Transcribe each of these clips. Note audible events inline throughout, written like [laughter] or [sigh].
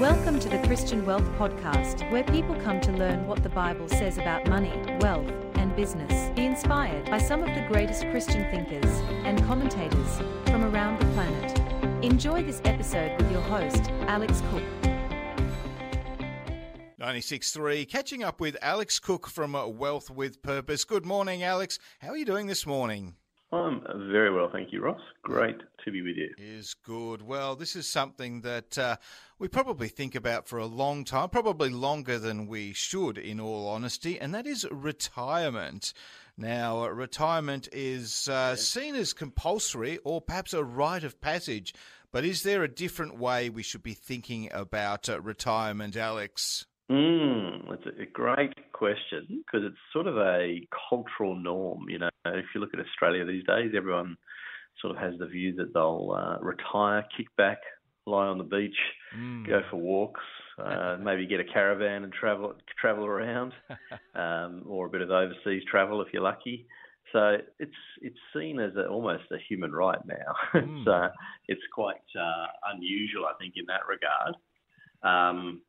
Welcome to the Christian Wealth Podcast, where people come to learn what the Bible says about money, wealth, and business. Be inspired by some of the greatest Christian thinkers and commentators from around the planet. Enjoy this episode with your host, Alex Cook. 96.3, catching up with Alex Cook from Wealth with Purpose. Good morning, Alex. How are you doing this morning? I'm very well, thank you, Ross. Great to be with you. Is good. Well, this is something that uh, we probably think about for a long time, probably longer than we should, in all honesty, and that is retirement. Now, retirement is uh, seen as compulsory or perhaps a rite of passage, but is there a different way we should be thinking about uh, retirement, Alex? Mm, that's a great question because it's sort of a cultural norm. You know, if you look at Australia these days, everyone sort of has the view that they'll uh, retire, kick back, lie on the beach, mm. go for walks, [laughs] uh, maybe get a caravan and travel travel around, [laughs] um, or a bit of overseas travel if you're lucky. So it's it's seen as a, almost a human right now. [laughs] Mm. so it's quite uh, unusual, I think, in that regard. Um,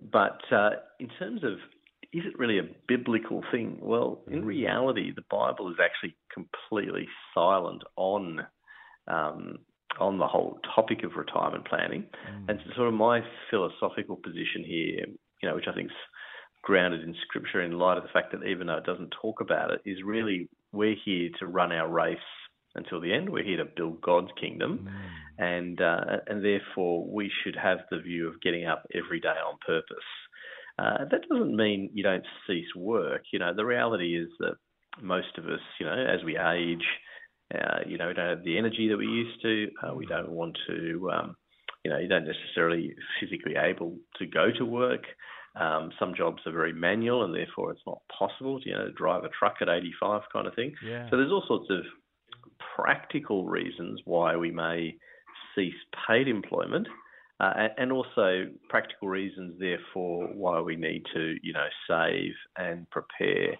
but uh, in terms of is it really a biblical thing? Well, in mm. reality, the Bible is actually completely silent on um, on the whole topic of retirement planning. Mm. And sort of my philosophical position here, you know, which I think is grounded in Scripture in light of the fact that even though it doesn't talk about it, is really we're here to run our race until the end. We're here to build God's kingdom, mm. and uh, and therefore we should have the view of getting up every day on purpose. Uh, that doesn't mean you don't cease work. You know, the reality is that most of us, you know, as we age, uh, you know, we don't have the energy that we used to. Uh, we don't want to, um, you know, you don't necessarily physically able to go to work. Um, some jobs are very manual, and therefore it's not possible to, you know, drive a truck at 85 kind of thing. Yeah. So there's all sorts of practical reasons why we may cease paid employment, uh, and also practical reasons, therefore, why we need to, you know, save and prepare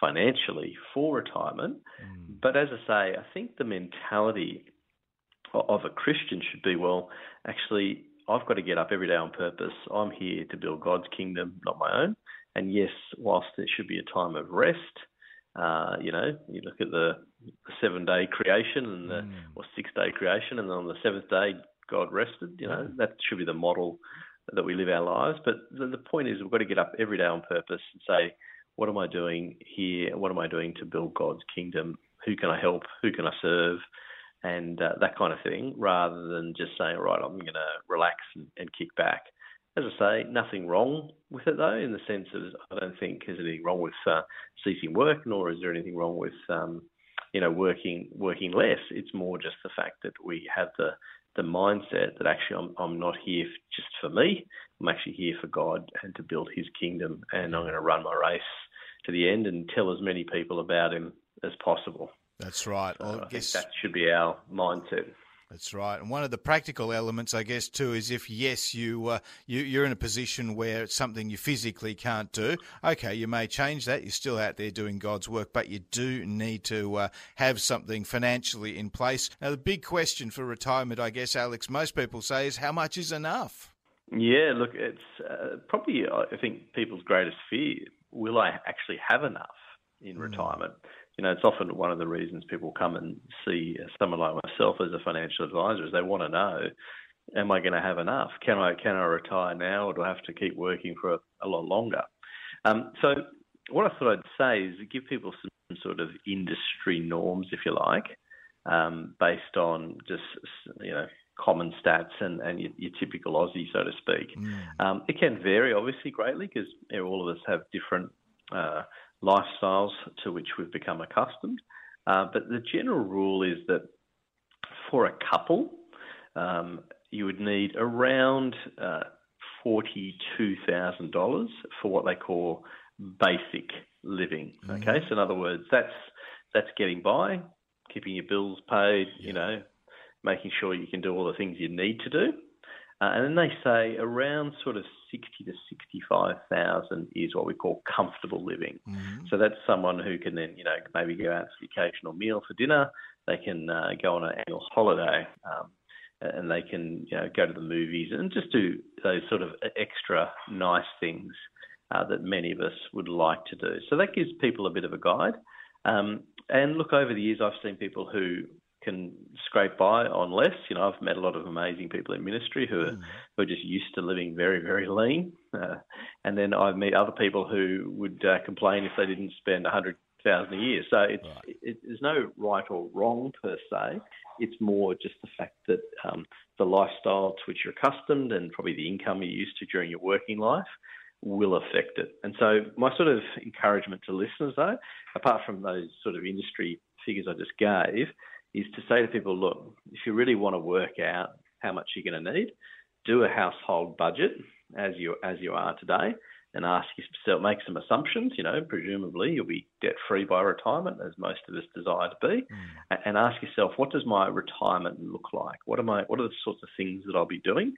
financially for retirement. Mm. But as I say, I think the mentality of a Christian should be, well, actually, I've got to get up every day on purpose. I'm here to build God's kingdom, not my own. And yes, whilst there should be a time of rest, uh, you know, you look at the, seven day creation and the mm. or six day creation, and then on the seventh day God rested. You know, that should be the model that we live our lives. But the, the point is, we've got to get up every day on purpose and say, what am I doing here? What am I doing to build God's kingdom? Who can I help? Who can I serve? And uh, that kind of thing, rather than just saying, right, I'm going to relax and, and kick back. As I say, nothing wrong with it though, in the sense of I don't think there's anything wrong with uh, ceasing work, nor is there anything wrong with um, you know working working less. It's more just the fact that we have the the mindset that actually I'm, I'm not here just for me. I'm actually here for God and to build His kingdom, and I'm going to run my race to the end and tell as many people about Him as possible. That's right. So I, I guess that should be our mindset. That's right. And one of the practical elements, I guess, too, is if yes, you, uh, you you're in a position where it's something you physically can't do. Okay, you may change that. You're still out there doing God's work, but you do need to uh, have something financially in place. Now, the big question for retirement, I guess, Alex, most people say is how much is enough. Yeah, look, it's uh, probably I think people's greatest fear: will I actually have enough in mm. retirement? You know, it's often one of the reasons people come and see someone like myself as a financial advisor is they want to know, am I going to have enough? Can I can I retire now, or do I have to keep working for a, a lot longer? Um, so what I thought I'd say is give people some sort of industry norms, if you like, um, based on just you know common stats and, and your, your typical Aussie, so to speak. Mm. Um, it can vary obviously greatly because all of us have different uh, lifestyles to which we've become accustomed. Uh, but the general rule is that for a couple, um, you would need around uh, $42,000 for what they call basic living. Mm-hmm. Okay, so in other words, that's that's getting by, keeping your bills paid, yeah. you know, making sure you can do all the things you need to do. Uh, and then they say around sort of 60 to 65,000 is what we call comfortable living. Mm-hmm. So that's someone who can then, you know, maybe go out for the occasional meal for dinner. They can uh, go on an annual holiday. Um, and they can you know go to the movies and just do those sort of extra nice things uh, that many of us would like to do. So that gives people a bit of a guide. Um, and look, over the years, I've seen people who can scrape by on less. You know, I've met a lot of amazing people in ministry who are, mm. who are just used to living very, very lean. Uh, and then I've met other people who would uh, complain if they didn't spend a hundred thousand a year. So it's right. it, there's no right or wrong per se. It's more just the fact that um, the lifestyle to which you're accustomed and probably the income you're used to during your working life will affect it. And so my sort of encouragement to listeners though, apart from those sort of industry figures I just gave, is to say to people, look, if you really want to work out how much you're going to need, do a household budget as you as you are today, and ask yourself, make some assumptions. You know, presumably you'll be debt free by retirement, as most of us desire to be, mm. and ask yourself, what does my retirement look like? What am I? What are the sorts of things that I'll be doing?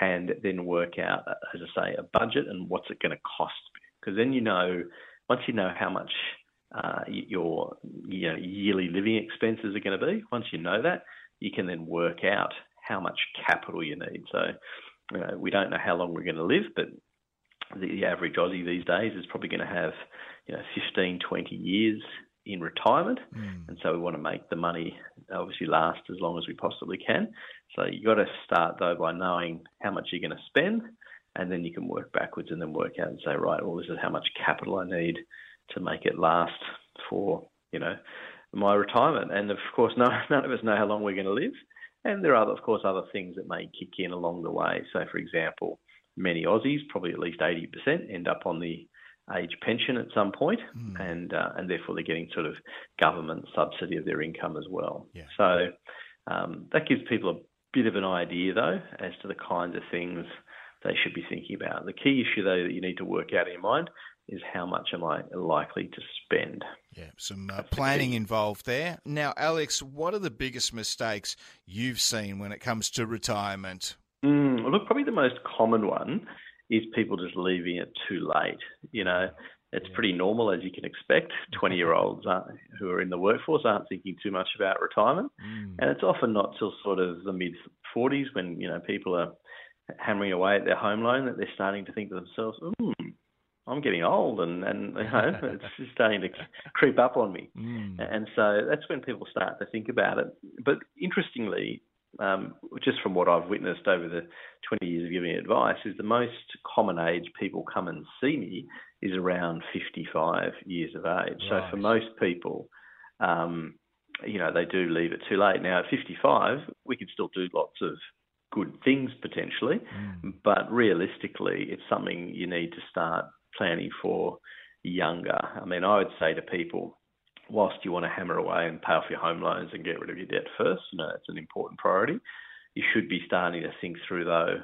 And then work out, as I say, a budget and what's it going to cost? Because then you know, once you know how much uh, your you know, yearly living expenses are going to be. Once you know that, you can then work out how much capital you need. So you know, we don't know how long we're going to live, but the average Aussie these days is probably going to have you know 15, 20 years in retirement, mm. and so we want to make the money obviously last as long as we possibly can. So you've got to start though by knowing how much you're going to spend, and then you can work backwards and then work out and say, right, well, this is how much capital I need to make it last for you know my retirement. And of course, no, [laughs] none of us know how long we're going to live. And there are, of course, other things that may kick in along the way. So, for example, many Aussies, probably at least 80%, end up on the age pension at some point, mm. and uh, and therefore they're getting sort of government subsidy of their income as well. Yeah. So um, that gives people a bit of an idea, though, as to the kinds of things they should be thinking about. The key issue, though, that you need to work out in your mind is how much am I likely to spend? Yeah, some uh, planning involved there. Now, Alex, what are the biggest mistakes you've seen when it comes to retirement? Mm, well, look, probably the most common one is people just leaving it too late. You know, it's pretty normal, as you can expect. [laughs] 20 year olds who are in the workforce aren't thinking too much about retirement. Mm. And it's often not till sort of the mid 40s when, you know, people are hammering away at their home loan that they're starting to think to themselves, hmm, I'm getting old and, and you know, [laughs] it's starting to creep up on me. Mm. And so that's when people start to think about it. But interestingly, um, just from what I've witnessed over the 20 years of giving advice, is the most common age people come and see me is around 55 years of age. Right. So for most people, um, you know, they do leave it too late. Now at 55, we could still do lots of good things potentially, mm. but realistically, it's something you need to start planning for younger. I mean, I would say to people, whilst you want to hammer away and pay off your home loans and get rid of your debt first, you know, it's an important priority. You should be starting to think through though,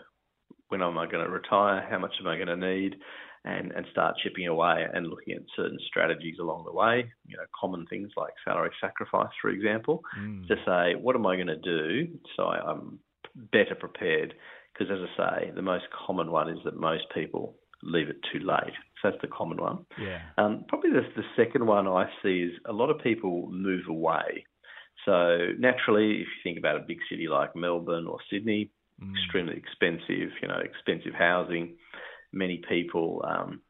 when am I going to retire? How much am I going to need? And, and start chipping away and looking at certain strategies along the way, you know, common things like salary sacrifice, for example, mm. to say, what am I going to do so I'm better prepared? Because as I say, the most common one is that most people leave it too late. So that's the common one. Yeah. Um, probably the, the second one I see is a lot of people move away. So naturally, if you think about a big city like Melbourne or Sydney, mm. extremely expensive, you know, expensive housing. Many people um,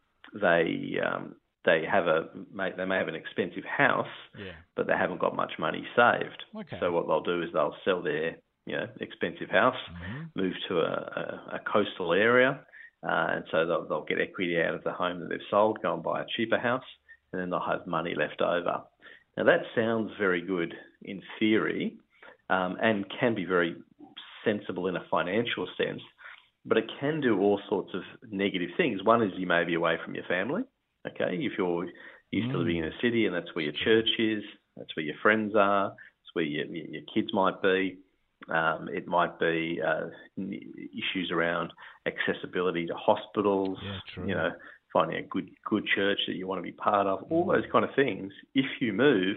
they um, they have a they may have an expensive house, yeah. but they haven't got much money saved. Okay. So what they'll do is they'll sell their you know expensive house, mm-hmm. move to a, a, a coastal area, uh, and so they'll, they'll get equity out of the home that they've sold, go and buy a cheaper house, and then they'll have money left over. Now that sounds very good in theory, um, and can be very sensible in a financial sense, but it can do all sorts of negative things. One is you may be away from your family. Okay, if you're used mm. to living in a city and that's where your church is, that's where your friends are, it's where your, your kids might be. Um, it might be uh, issues around accessibility to hospitals. Yeah, you know, finding a good good church that you want to be part of. All mm. those kind of things. If you move,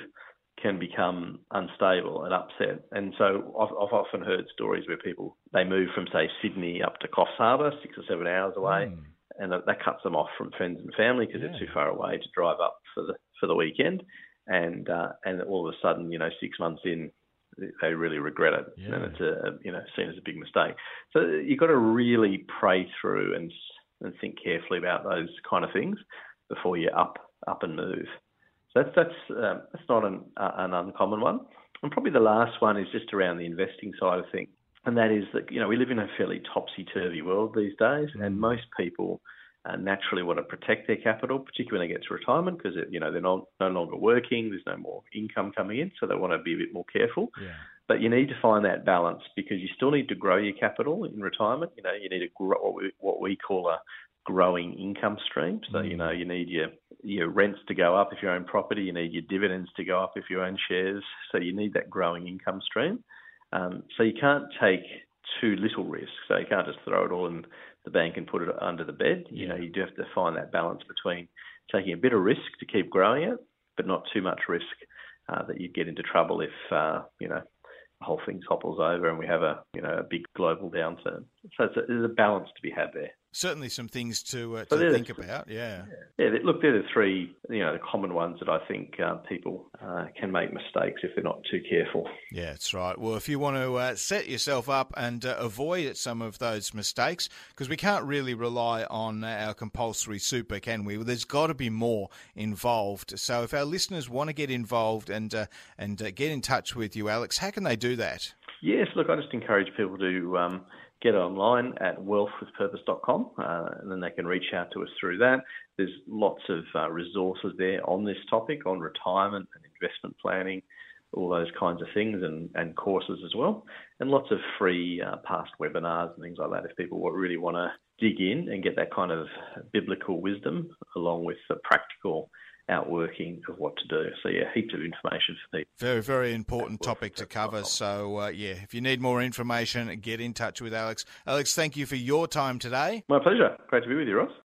can become unstable and upset. And so I've, I've, often heard stories where people they move from say Sydney up to Coffs Harbour, six or seven hours away, mm. and that, that, cuts them off from friends and family because yeah. it's too far away to drive up for the for the weekend. And uh, and all of a sudden, you know, six months in, they really regret it, yeah. and it's a you know seen as a big mistake. So you've got to really pray through and and think carefully about those kind of things before you up up and move. So that's that's um, that's not an, uh, an uncommon one. And probably the last one is just around the investing side of things, and that is that you know we live in a fairly topsy turvy world these days, and most people uh, naturally want to protect their capital, particularly when they get to retirement, because you know they're not, no longer working, there's no more income coming in, so they want to be a bit more careful. Yeah. But you need to find that balance because you still need to grow your capital in retirement. You know, you need to grow what we, what we call a growing income stream. So you know, you need your your rents to go up if you own property. You need your dividends to go up if you own shares. So you need that growing income stream. Um, so you can't take too little risk. So you can't just throw it all in the bank and put it under the bed. You know, you do have to find that balance between taking a bit of risk to keep growing it, but not too much risk uh, that you get into trouble if uh, you know the whole thing topples over and we have a you know a big global downturn. So it's a, there's a balance to be had there certainly some things to, uh, to think about. Yeah. yeah. Look, they're the three, you know, the common ones that I think uh, people uh, can make mistakes if they're not too careful. Yeah, that's right. Well, if you want to uh, set yourself up and uh, avoid some of those mistakes, because we can't really rely on our compulsory super, can we? Well, there's got to be more involved. So if our listeners want to get involved and uh, and get in touch with you, Alex, how can they do that? Yes, look, I just encourage people to. Um, get online at wealthwithpurpose.com, uh, and then they can reach out to us through that. There's lots of uh, resources there on this topic, on retirement and investment planning, all those kinds of things, and, and courses as well, and lots of free uh, past webinars and things like that if people really want to dig in and get that kind of biblical wisdom along with the practical outworking of what to do. So yeah, heaps of information for people. Very, very important topic to cover. So uh, yeah, if you need more information, get in touch with Alex. Alex, thank you for your time today. My pleasure. Great to be with you, Ross.